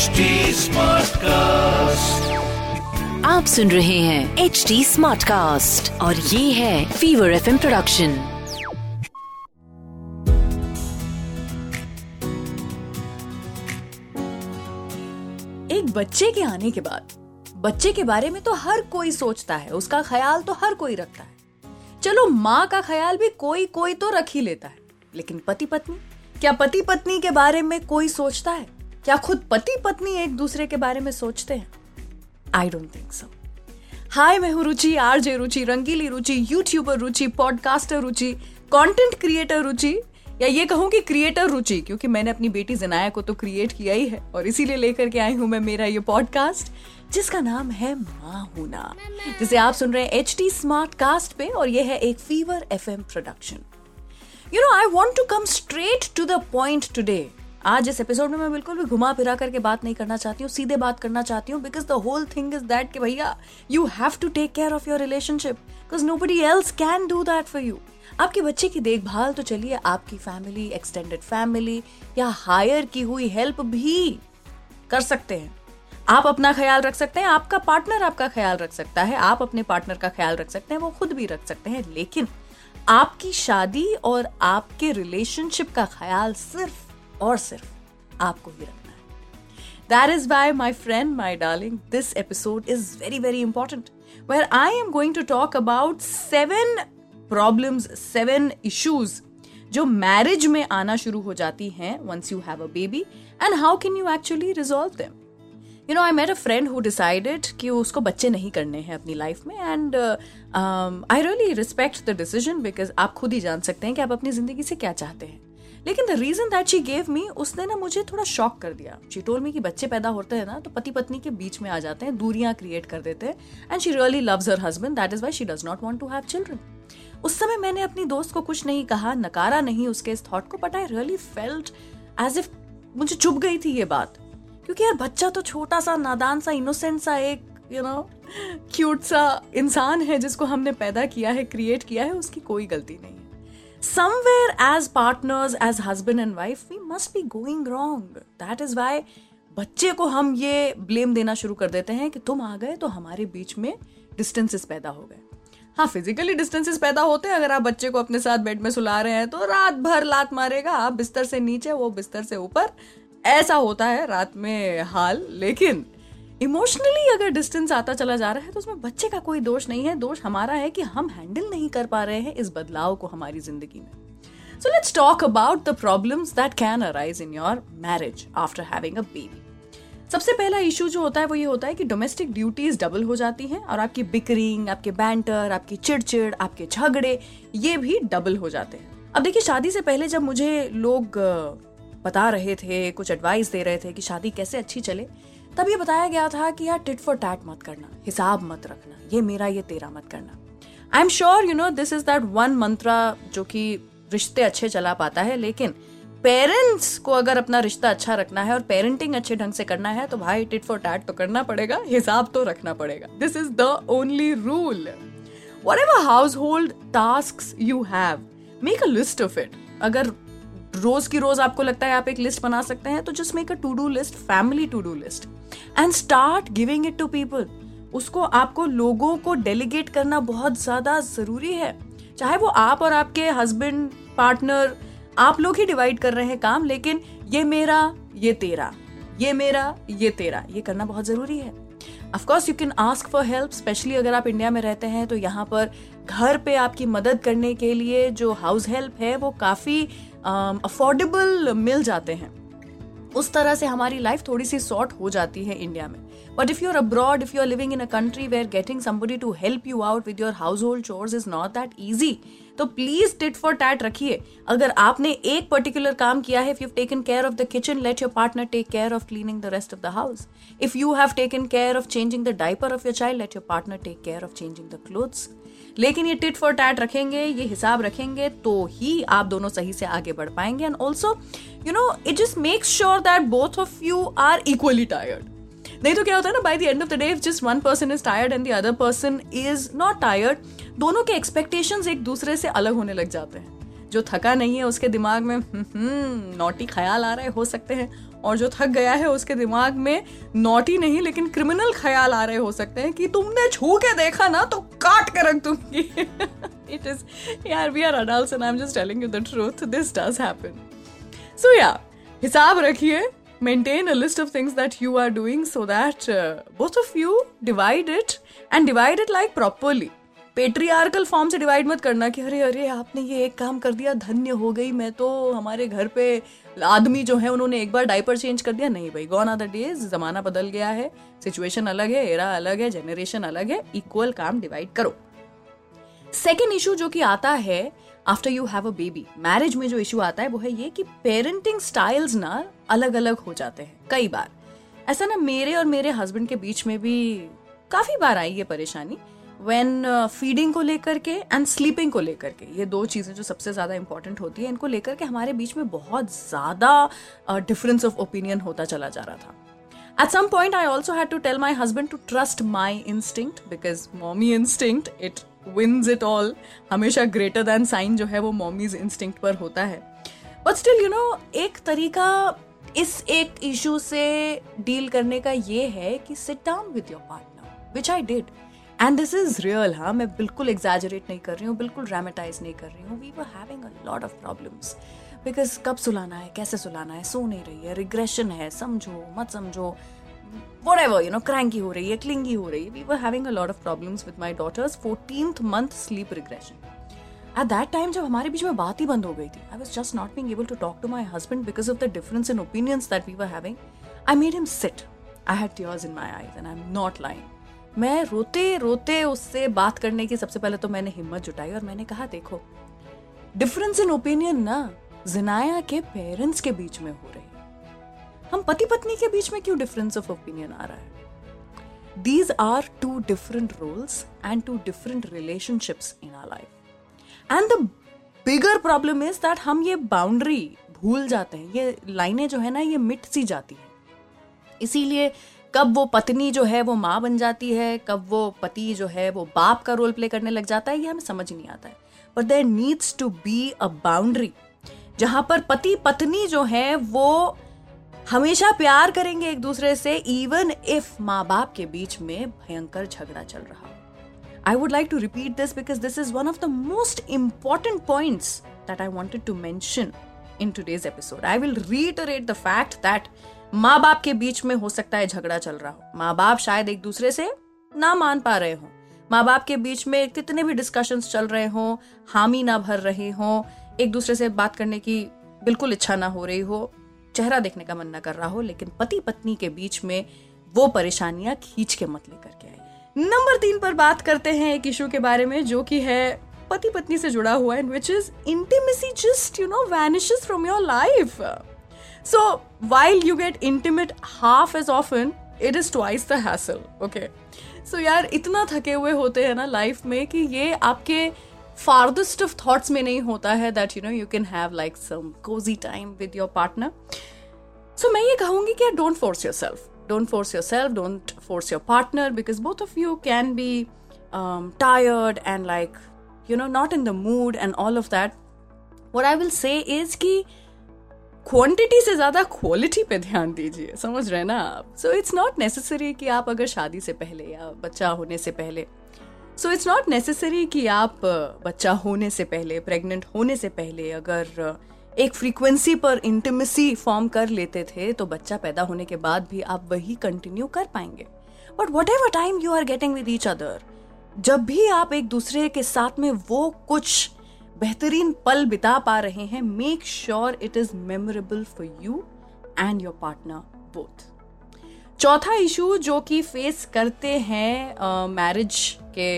HD Smartcast. आप सुन रहे हैं एच डी स्मार्ट कास्ट और ये है फीवर एफ़ प्रोडक्शन एक बच्चे के आने के बाद बच्चे के बारे में तो हर कोई सोचता है उसका ख्याल तो हर कोई रखता है। चलो माँ का ख्याल भी कोई कोई तो रख ही लेता है लेकिन पति पत्नी क्या पति पत्नी के बारे में कोई सोचता है? क्या खुद पति पत्नी एक दूसरे के बारे में सोचते हैं? आई डोंट थिंक सो हाय मैं हूँ रुचि, आरजे रुचि, रंगीली Ruchi YouTuber Ruchi podcaster Ruchi content creator Ruchi, या ये कहूँ कि क्रिएटर रुचि, क्योंकि मैंने अपनी बेटी जनाया को तो क्रिएट किया ही है, और इसीलिए लेकर के आई हूँ मैं मेरा ये पॉडकास्ट जिसका नाम है माँ हूना। जिसे आप सुन रहे हैं एच टी स्मार्ट कास्ट पे, और ये है एक Fever FM production you know I want to come straight to the point today आज इस एपिसोड में मैं बिल्कुल भी घुमा फिरा करके बात नहीं करना चाहती हूँ, सीधे बात करना चाहती हूँ because the whole thing is that कि भैया you have to take care of your relationship because nobody else can do that for you आपके बच्चे की देखभाल तो चलिए, आपकी फैमिली एक्सटेंडेड फैमिली या हायर की हुई हेल्प भी कर सकते हैं। आप अपना ख्याल रख सकते हैं, आपका पार्टनर आपका ख्याल रख सकता है, आप अपने पार्टनर का ख्याल रख सकते हैं, वो खुद भी रख सकते हैं, लेकिन आपकी शादी और आपके रिलेशनशिप का ख्याल सिर्फ़ और सिर्फ़ आपको ही रखना है। That is by my friend my darling this episode is very very important where I am going to talk about seven problems seven issues जो मैरिज में आना शुरू हो जाती हैं once you have a baby and how can you actually resolve them you know I met a friend who decided कि उसको बच्चे नहीं करने हैं अपनी लाइफ में and I really respect the decision because आप खुद ही जान सकते हैं कि आप अपनी ज़िंदगी से क्या चाहते हैं। लेकिन the reason that she gave me उसने ना मुझे थोड़ा शॉक कर दिया। शी टोल मी कि बच्चे पैदा होते हैं ना तो पति पत्नी के बीच में आ जाते हैं, दूरियाँ क्रिएट कर देते हैं। And she really loves her husband that is why she does not want to have children उस समय मैंने अपनी दोस्त को कुछ नहीं कहा, नकारा नहीं उसके इस थॉट को but I really felt as if मुझे चुप गई थी ये बात। क्योंकि यार बच्चा तो छोटा सा, नादान सा इनोसेंट सा, एक यू नो क्यूट सा इंसान है जिसको हमने पैदा किया है क्रिएट किया है, उसकी कोई गलती नहीं। Somewhere as partners as husband and wife we must be going wrong that is why बच्चे को हम ये ब्लेम देना शुरू कर देते हैं कि तुम आ गए तो हमारे बीच में डिस्टेंसेस पैदा हो गए। हाँ फिजिकली डिस्टेंसेस पैदा होते हैं। अगर आप बच्चे को अपने साथ बेड में सुला रहे हैं तो रात भर लात मारेगा। आप बिस्तर से नीचे, वो बिस्तर से ऊपर। ऐसा होता है रात में हाल, लेकिन इमोशनली अगर डिस्टेंस आता चला जा रहा है तो उसमें बच्चे का कोई दोष नहीं है। दोष हमारा है कि हम हैंडल नहीं कर पा रहे हैं इस बदलाव को हमारी ज़िंदगी में। So let's talk about the problems that can arise in your marriage after having a baby सबसे पहला इशू जो होता है, वो ये होता है कि डोमेस्टिक ड्यूटीज़ डबल हो जाती हैं और आपकी बिकरिंग आपके बैंटर आपकी चिड़चिड़, आपके झगड़े, ये भी डबल हो जाते हैं। अब देखिए, शादी से पहले जब मुझे लोग बता रहे थे, कुछ एडवाइस दे रहे थे कि शादी कैसे अच्छी चले तब ये बताया गया था कि यार टिट फॉर टैट मत करना, हिसाब मत रखना, ये मेरा, ये तेरा मत करना। I am sure you know this is that one mantra जो कि रिश्ते अच्छे चला पाता है, लेकिन पेरेंट्स को अगर अपना रिश्ता अच्छा रखना है और पेरेंटिंग अच्छे ढंग से करना है तो भाई टिट फॉर टैट तो करना पड़ेगा, हिसाब तो रखना पड़ेगा। This is the only rule whatever household task you have make a list of it अगर रोज की रोज आपको लगता है आप एक लिस्ट बना सकते हैं तो just make a to do list family to do list and start giving it to people उसको आपको लोगों को डेलीगेट करना बहुत ज़्यादा ज़रूरी है। चाहे वो आप और आपके हस्बैंड पार्टनर आप लोग ही डिवाइड कर रहे हैं काम लेकिन ये मेरा ये तेरा ये मेरा ये तेरा ये करना बहुत ज़रूरी है। Of course you can ask for help specially अगर आप इंडिया में रहते हैं तो यहाँ पर घर पे आपकी मदद करने के लिए जो हाउस हेल्प है वो काफ़ी अफोर्डेबल um, मिल जाते हैं। उस तरह से हमारी लाइफ थोड़ी सी शॉर्ट हो जाती है इंडिया में। Or abroad if you are living in a country where getting somebody to help you out with your household chores is not that easy तो प्लीज़ टिट फॉर टैट रखिए। अगर आपने एक पर्टिकुलर काम किया है if you taken care of the kitchen let your partner take care of cleaning the rest of the house if you have taken care of changing the diaper of your child let your partner take care of changing the clothes लेकिन ये tit for TET रखेंगे, ये हिसाब रखेंगे तो ही आप दोनों सही से आगे बढ़ पाएँगे। And also you know it just make sure that both of you are equally tired नहीं तो क्या होता है ना by the end of the day if just one person is tired and the other person is not tired दोनों के expectations एक दूसरे से अलग होने लग जाते हैं। जो थका नहीं है उसके दिमाग में नोटी हम्म, ख्याल आ रहे हो सकते हैं। और जो थक गया है उसके दिमाग में नोटी नहीं लेकिन क्रिमिनल ख्याल आ रहे हो सकते हैं कि तुमने छू के देखा ना तो काट के रख दूँगी। इट इज़ यार we are adults and I am just telling you the truth this does happen so या हिसाब रखिए maintain a list of things that you are doing so that uh, both of you divide it and divide it like properly. Patriarchal form से divide मत करना कि अरे अरे आपने ये एक काम कर दिया धन्य हो गई मैं तो हमारे घर पे आदमी जो है उन्होंने एक बार डाइपर चेंज कर दिया। नहीं भाई गॉन आर द डेज़ जमाना बदल गया है सिचुएशन अलग है एरा अलग है जनरेशन अलग है इक्वल काम डिवाइड करो। सेकेंड इशू जो कि आता है after you have a baby marriage में जो इशू आता है वो है ये कि पेरेंटिंग स्टाइल्स ना अलग अलग हो जाते हैं कई बार। ऐसा ना मेरे और मेरे हस्बैंड के बीच में भी काफ़ी बार आई ये परेशानी। वेन फीडिंग uh, को लेकर के एंड स्लीपिंग को लेकर के ये दो चीज़ें जो सबसे ज़्यादा इंपॉर्टेंट होती है इनको लेकर के हमारे बीच में बहुत ज़्यादा डिफरेंस ऑफ़ ओपिनियन होता चला जा रहा था। At some point, I also had to tell my husband to trust my instinct because mommy instinct, it wins it all हमेशा ग्रेटर दैन साइन जो है वो मॉमीज इंस्टिंक्ट पर होता है। बट स्टिल यू नो एक तरीका इस एक इशू से डील करने का ये है कि sit down with your partner which I did and this is real हाँ मैं बिल्कुल एग्जैजरेट नहीं कर रही हूँ, बिल्कुल ड्रामेटाइज नहीं कर रही हूँ। We were having a lot of problems because कब सुलाना है, कैसे सुलाना है? सो नहीं रही है रिग्रेशन है, समझो, मत समझो। Whatever, you know, cranky हो रही है, clingy हो रही है. We were having a lot of problems with my daughter's 14th month sleep regression. At that time, जब हमारे बीच में बात ही बंद हो गई थी, I was just not being able to talk to my husband because of the difference in opinions that we were having. I made him sit. I had tears in my eyes and I'm not lying. मैं रोते रोते उससे बात करने की सबसे पहले तो मैंने हिम्मत जुटाई और मैंने कहा देखो डिफरेंस इन ओपिनियन ना जिनाया के पेरेंट्स के बीच में हो रही हम पति पत्नी के बीच में क्यों डिफरेंस ऑफ़ ओपिनियन आ रहा है? These are two different roles and two different relationships in our life and the bigger problem is that हम ये बाउंड्री भूल जाते हैं। ये लाइनें जो है ना, ये मिट सी जाती है। इसीलिए कब वो पत्नी जो है, वो माँ बन जाती है, कब वो पति जो है, वो बाप का रोल प्ले करने लग जाता है, ये हमें समझ नहीं आता है। But there needs to be a boundary जहाँ पर पति पत्नी जो है, वो हमेशा प्यार करेंगे एक दूसरे से इवन इफ़ माँ बाप के बीच में भयंकर झगड़ा चल रहा हो। I would like to repeat this because this is one of the most important point that I wanted to mention in today's episode I will reiterate the fact that माँ बाप के बीच में हो सकता है झगड़ा चल रहा हो। माँ बाप शायद एक दूसरे से ना मान पा रहे हो। माँ बाप के बीच में कितने भी डिस्कशंस चल रहे हो, हामी ना भर रहे हो, एक दूसरे से बात करने की बिल्कुल इच्छा ना हो रही हो चेहरा देखने का मन न कर रहा हो, लेकिन पति पत्नी के बीच में वो परेशानियाँ खींच के मत लेकर के आई नंबर तीन पर बात करते हैं एक इशू के बारे में, जो कि है पति पत्नी से जुड़ा हुआ है which is intimacy just you know vanishes from your life so while you get intimate half as often it is twice the hassle okay so यार, इतना थके हुए होते हैं ना लाइफ में कि ये आपके फार्देस्ट ऑफ़ थॉट्स में नहीं होता है that you know you can have like some cosy time with your partner so मैं ये कहूँगी कि don't force yourself don't force yourself don't force your partner because both of you can be tired and like you know not in the mood and all of that और I will say is कि quantity से ज़्यादा quality पे ध्यान दीजिए. समझ रहे ना आप? सो इट्स नॉट नेसेसरी कि आप अगर शादी से पहले या बच्चा होने से पहले सो इट्स नॉट नेसेसरी कि आप बच्चा होने से पहले प्रेग्नेंट होने से पहले अगर एक फ्रीक्वेंसी पर इंटीमेसी फॉर्म कर लेते थे तो बच्चा पैदा होने के बाद भी आप वही कंटिन्यू कर पाएँगे। But whatever time you are getting with each other जब भी आप एक दूसरे के साथ में वो कुछ बेहतरीन पल बिता पा रहे हैं make sure it is memorable for you and your partner both चौथा इशू जो कि फेस करते हैं मैरिज के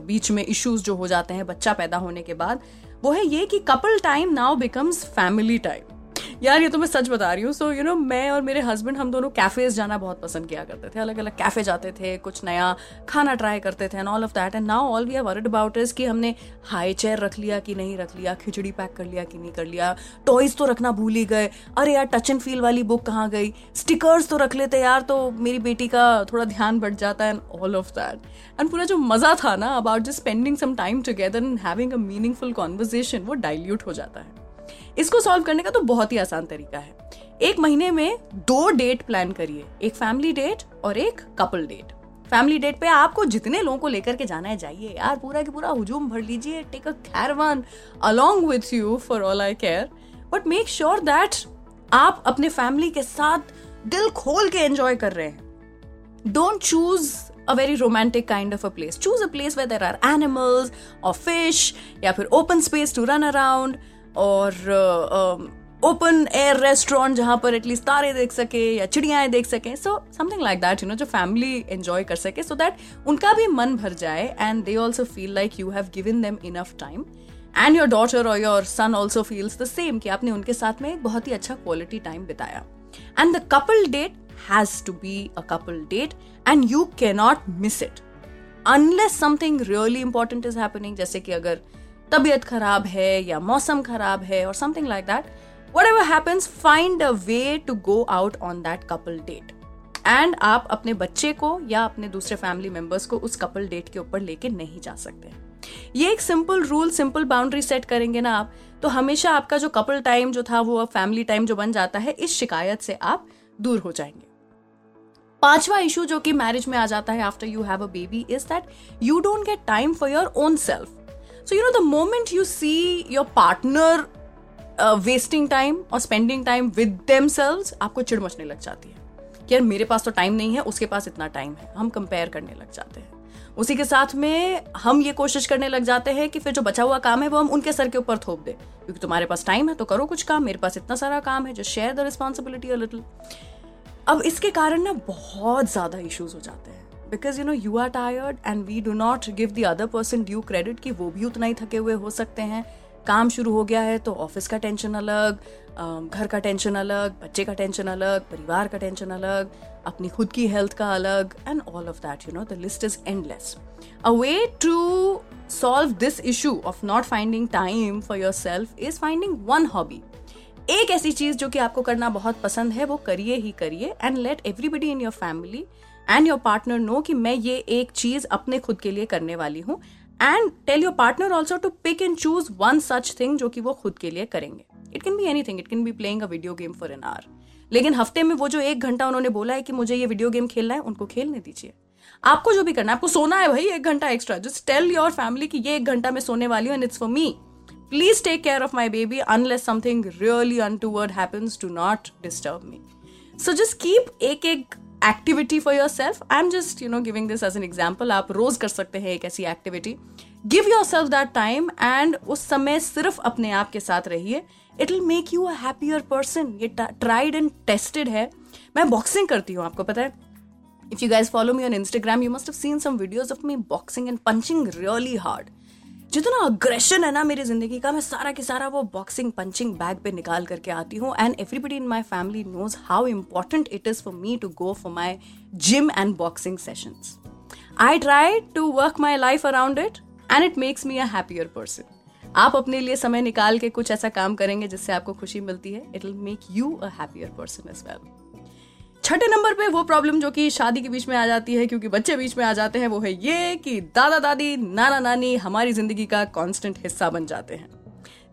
बीच में इश्यूज़ जो हो जाते हैं, बच्चा पैदा होने के बाद, वो है ये कि couple time now becomes family time यार, ये तो मैं सच बता रही हूँ। सो यू नो मैं और मेरे हस्बैंड हम दोनों कैफेज जाना बहुत पसंद किया करते थे। अलग अलग कैफ़े जाते थे, कुछ नया खाना ट्राई करते थे and all of that and now all we are worried about is कि हमने हाई चेयर रख लिया कि नहीं रख लिया, खिचड़ी पैक कर लिया कि नहीं कर लिया टॉयज तो रखना भूल ही गए। अरे यार टच एंड फील वाली बुक कहाँ गई? स्टिकर्स तो रख लेते यार तो मेरी बेटी का थोड़ा ध्यान बढ़ जाता है and all of that and पूरा जो मज़ा था ना about just spending some time together and having a meaningful conversation वो डाइल्यूट हो जाता है। इसको सॉल्व करने का तो बहुत ही आसान तरीका है। एक महीने में दो डेट प्लान करिए, एक फैमिली डेट और एक कपल डेट फैमिली डेट पे आपको जितने लोगों को लेकर के जाना है, जाइए यार, पूरा की पूरा हुजूम भर लीजिए take a caravan along with you for all I care but make sure that आप अपने फैमिली के साथ दिल खोल के एंजॉय कर रहे हैं। Don't choose a very romantic kind of a place choose a place where are animals और फ़िश या फिर open space to run around और ओपन एयर रेस्टोरेंट जहाँ पर एटलीस्ट तारे देख सके या चिड़ियाएँ देख सके। So something like that you know जो फैमिली एंजॉय कर सके सो दैट उनका भी मन भर जाए and they also feel like you have given them enough time and your daughter और your son also feels the same कि आपने उनके साथ में एक बहुत ही अच्छा क्वालिटी टाइम बिताया। And the couple date has to be a couple date and you cannot miss it unless something really important is happening जैसे कि अगर तबीयत खराब है या मौसम खराब है और something like that whatever happens, find a way to go out on that couple date. And आप अपने बच्चे को या अपने दूसरे फैमिली मेंबर्स को उस कपल डेट के ऊपर लेके नहीं जा सकते। ये एक simple rule simple boundary set करेंगे ना आप तो हमेशा आपका जो कपल टाइम जो था, वो फैमिली टाइम जो बन जाता है, इस शिकायत से आप दूर हो जाएँगे। पांचवा इशू जो कि मैरिज में आ जाता है after you have a baby is that you don't get time for your own self so you know the moment you see your partner wasting time और स्पेंडिंग टाइम विद देम आपको चिड़ मचने लग जाती है। कि यार, मेरे पास तो टाइम नहीं है, उसके पास इतना टाइम है। हम कंपेयर करने लग जाते हैं। उसी के साथ में हम ये कोशिश करने लग जाते हैं कि फिर जो बचा हुआ काम है, वो हम उनके सर के ऊपर थोप दें। क्योंकि तुम्हारे पास टाइम है तो करो कुछ काम। मेरे पास इतना सारा काम है जो शेयर द रिस्पॉन्सिबिलिटी लिटिल अब इसके कारण ना बहुत ज़्यादा इश्यूज़ हो जाते हैं। Because you know you are tired and we do not give the other person due credit कि वो भी उतना ही थके हुए हो सकते हैं। काम शुरू हो गया है तो ऑफ़िस का टेंशन अलग घर का टेंशन अलग, बच्चे का टेंशन अलग, परिवार का टेंशन अलग, अपनी खुद की हेल्थ का अलग and all of that you know the list is endless a way to solve this issue of not finding time for yourself is finding one hobby एक ऐसी चीज़ जो कि आपको करना बहुत पसंद है, वो करिए ही करिए and let everybody in your family and your partner know कि मैं ये एक चीज़ अपने खुद के लिए करने वाली हूँ। And tell your partner also to pick and choose one such thing जो कि वो खुद के लिए करेंगे। It can be anything it can be playing a video game for an hour लेकिन हफ़्ते में वो जो एक घंटा उन्होंने बोला है कि मुझे ये वीडियो गेम खेलना है, उनको खेलने दीजिए। आपको जो भी करना है, आपको सोना है भाई एक घंटा extra just tell your family कि ये एक घंटा में सोने वाली हूँ and it's for me please take care of my baby unless something really untoward happens to not disturb me so just keep एक एक activity for yourself I am just you know giving this as an example आप रोज कर सकते हैं एक ऐसी activity give yourself that time and उस समय सिर्फ़ अपने आप के साथ रहिए. It will make you a happier person ये ट्राइड एंड टेस्टेड है. मैं बॉक्सिंग करती हूँ, आपको पता है? If you guys follow me on Instagram you must have seen some videos of me boxing and punching really hard जितना aggression है ना मेरी ज़िंदगी का, मैं सारा के सारा वो बॉक्सिंग पंचिंग बैग पे निकाल करके आती हूँ। And everybody in my family knows how important it is for me to go for my gym and boxing sessions I try to work my life around it and it makes me a happier person आप अपने लिए समय निकाल के कुछ ऐसा काम करेंगे जिससे आपको खुशी मिलती है। It will make you a happier person as well छठे नंबर पे वो प्रॉब्लम जो कि शादी के बीच में आ जाती है, क्योंकि बच्चे बीच में आ जाते हैं, वो है ये कि दादा दादी, नाना नानी हमारी ज़िंदगी का कांस्टेंट हिस्सा बन जाते हैं।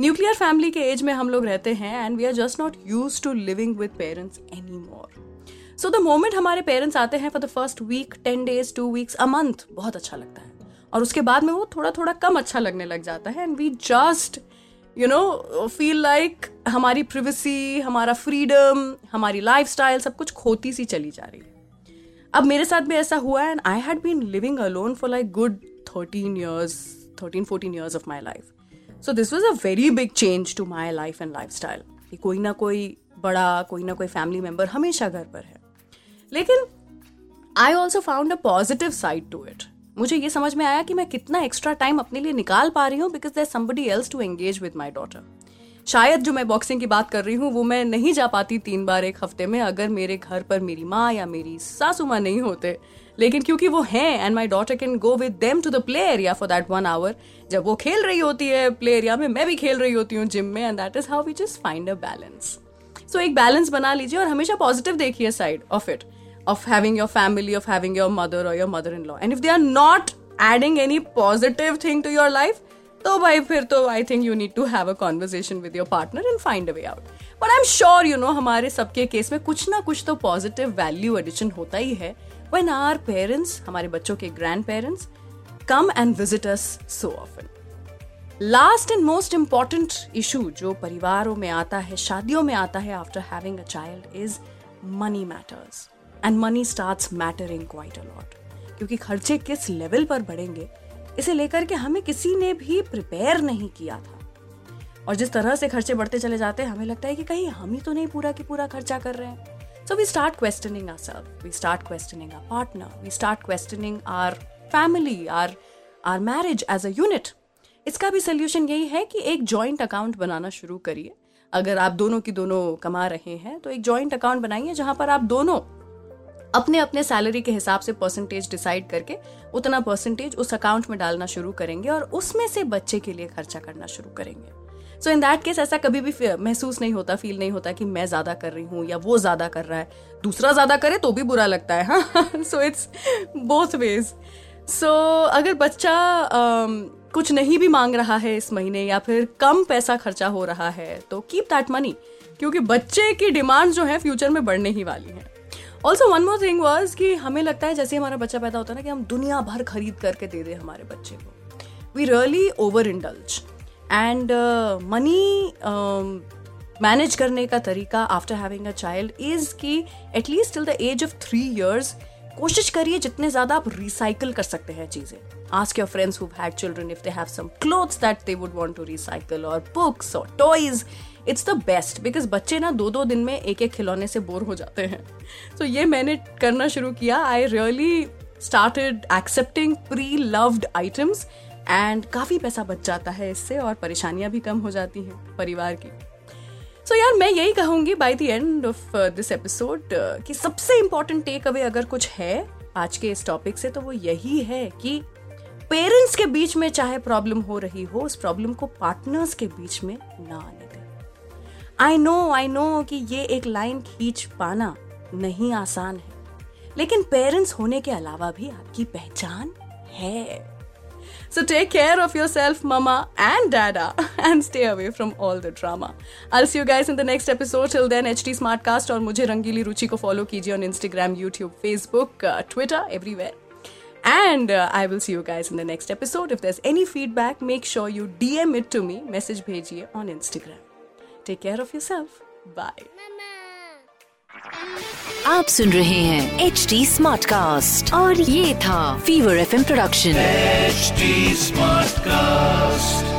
न्यूक्लियर फैमिली के एज में हम लोग रहते हैं and we are just not used to living with parents anymore so the moment हमारे पेरेंट्स आते हैं for the first week ten days two weeks a month बहुत अच्छा लगता है। और उसके बाद में वो थोड़ा थोड़ा कम अच्छा लगने लग जाता है and we just you know feel like हमारी प्रिवेसी हमारा फ्रीडम हमारी लाइफ सब कुछ खोती सी चली जा रही है। अब मेरे साथ भी ऐसा हुआ and I had been living alone for like good thirteen years thirteen fourteen years of my life so this was a very big change to my life and lifestyle कि कोई ना कोई बड़ा, कोई ना कोई फैमिली मेंबर हमेशा घर पर है। लेकिन I also found a positive side to it मुझे ये समझ में आया कि मैं कितना एक्स्ट्रा टाइम अपने लिए निकाल पा रही हूँ because there somebody else to engage with my daughter शायद जो मैं बॉक्सिंग की बात कर रही हूँ, वो मैं नहीं जा पाती तीन बार एक हफ़्ते में अगर मेरे घर पर मेरी माँ या मेरी सासू माँ नहीं होते। लेकिन क्योंकि वो हैं and my daughter can go with them to the play area for that one hour जब वो खेल रही होती है प्ले एरिया में, मैं भी खेल रही होती हूँ जिम में and that is how we just find a balance so एक बैलेंस बना लीजिए और हमेशा पॉजिटिव देखिए side of it of having your family of having your mother और your mother in law and if they are not adding any positive thing to your life तो भाई फिर तो I think you need to have a conversation with your partner and find a way out but I am sure you know हमारे सबके case में कुछ ना कुछ तो पॉजिटिव वैल्यू एडिशन होता ही है. वेन आर पेरेंट्स हमारे बच्चों के grand parents come and visit us so often last and most important issue जो परिवारों में आता है, शादियों में आता है after having a child is money matters and money start mattering quite a lot क्योंकि खर्चे किस लेवल पर बढ़ेंगे, इसे लेकर के हमें किसी ने भी प्रिपेयर नहीं किया था। और जिस तरह से खर्चे बढ़ते चले जाते हैं, हमें लगता है कि कहीं हम ही तो नहीं पूरा की पूरा खर्चा कर रहे हैं। So we start questioning our self we start questioning our partner we start questioning our family our our marriage as a unit इसका भी सोल्यूशन यही है कि एक जॉइंट अकाउंट बनाना शुरू करिए। अगर आप दोनों की दोनों कमा रहे हैं तो एक जॉइंट अकाउंट बनाइए जहाँ पर आप दोनों अपने अपने सैलरी के हिसाब से परसेंटेज डिसाइड करके उतना परसेंटेज उस अकाउंट में डालना शुरू करेंगे और उसमें से बच्चे के लिए खर्चा करना शुरू करेंगे। सो इन दैट केस ऐसा कभी भी महसूस नहीं होता फील नहीं होता कि मैं ज़्यादा कर रही हूँ या वो ज़्यादा कर रहा है। दूसरा ज़्यादा करे तो भी बुरा लगता है हाँ। So it's both ways so अगर बच्चा um, कुछ नहीं भी मांग रहा है इस महीने या फिर कम पैसा खर्चा हो रहा है तो कीप दैट मनी क्योंकि बच्चे की डिमांड जो है फ्यूचर में बढ़ने ही वाली है। Also one more thing was कि हमें लगता है जैसे हमारा बच्चा पैदा होता है ना कि हम दुनिया भर खरीद करके दे दे हमारे बच्चे को। We really over indulge and money manage करने का तरीका after having a child is कि at least till the age of three years कोशिश करिए जितने ज़्यादा आप रिसाइकल कर सकते हैं चीज़ें। Ask your friends who had children if they have some clothes that they would want to recycle और बुक्स और toys it's the best because बच्चे ना दो दो दिन में एक एक खिलौने से बोर हो जाते हैं। तो so, ये मैंने करना शुरू किया। I really started accepting pre loved items and काफ़ी पैसा बच जाता है इससे और परेशानियाँ भी कम हो जाती हैं परिवार की। सो so, यार मैं यही कहूँगी by the end of this episode कि सबसे इंपॉर्टेंट टेक अवे अगर कुछ है आज के इस टॉपिक से तो वो यही है कि पेरेंट्स के बीच में चाहे प्रॉब्लम हो रही हो उस प्रॉब्लम को पार्टनर्स के बीच में ना आने आई नो आई नो कि ये एक लाइन खींच पाना नहीं आसान है। लेकिन पेरेंट्स होने के अलावा भी आपकी पहचान है। So take care of your self mama and dada and stay away from all the drama I see you guys in the next episode till then H D smart cast और मुझे रंगीली रुचि को फॉलो कीजिए on Instagram YouTube Facebook Twitter everywhere and I will see you guys in the next episode if there's any feedback make sure you D M it to me message भेजिए on Instagram Take of of yourself. Bye आप सुन रहे हैं H D smart cast और ये था fever F production H smart cast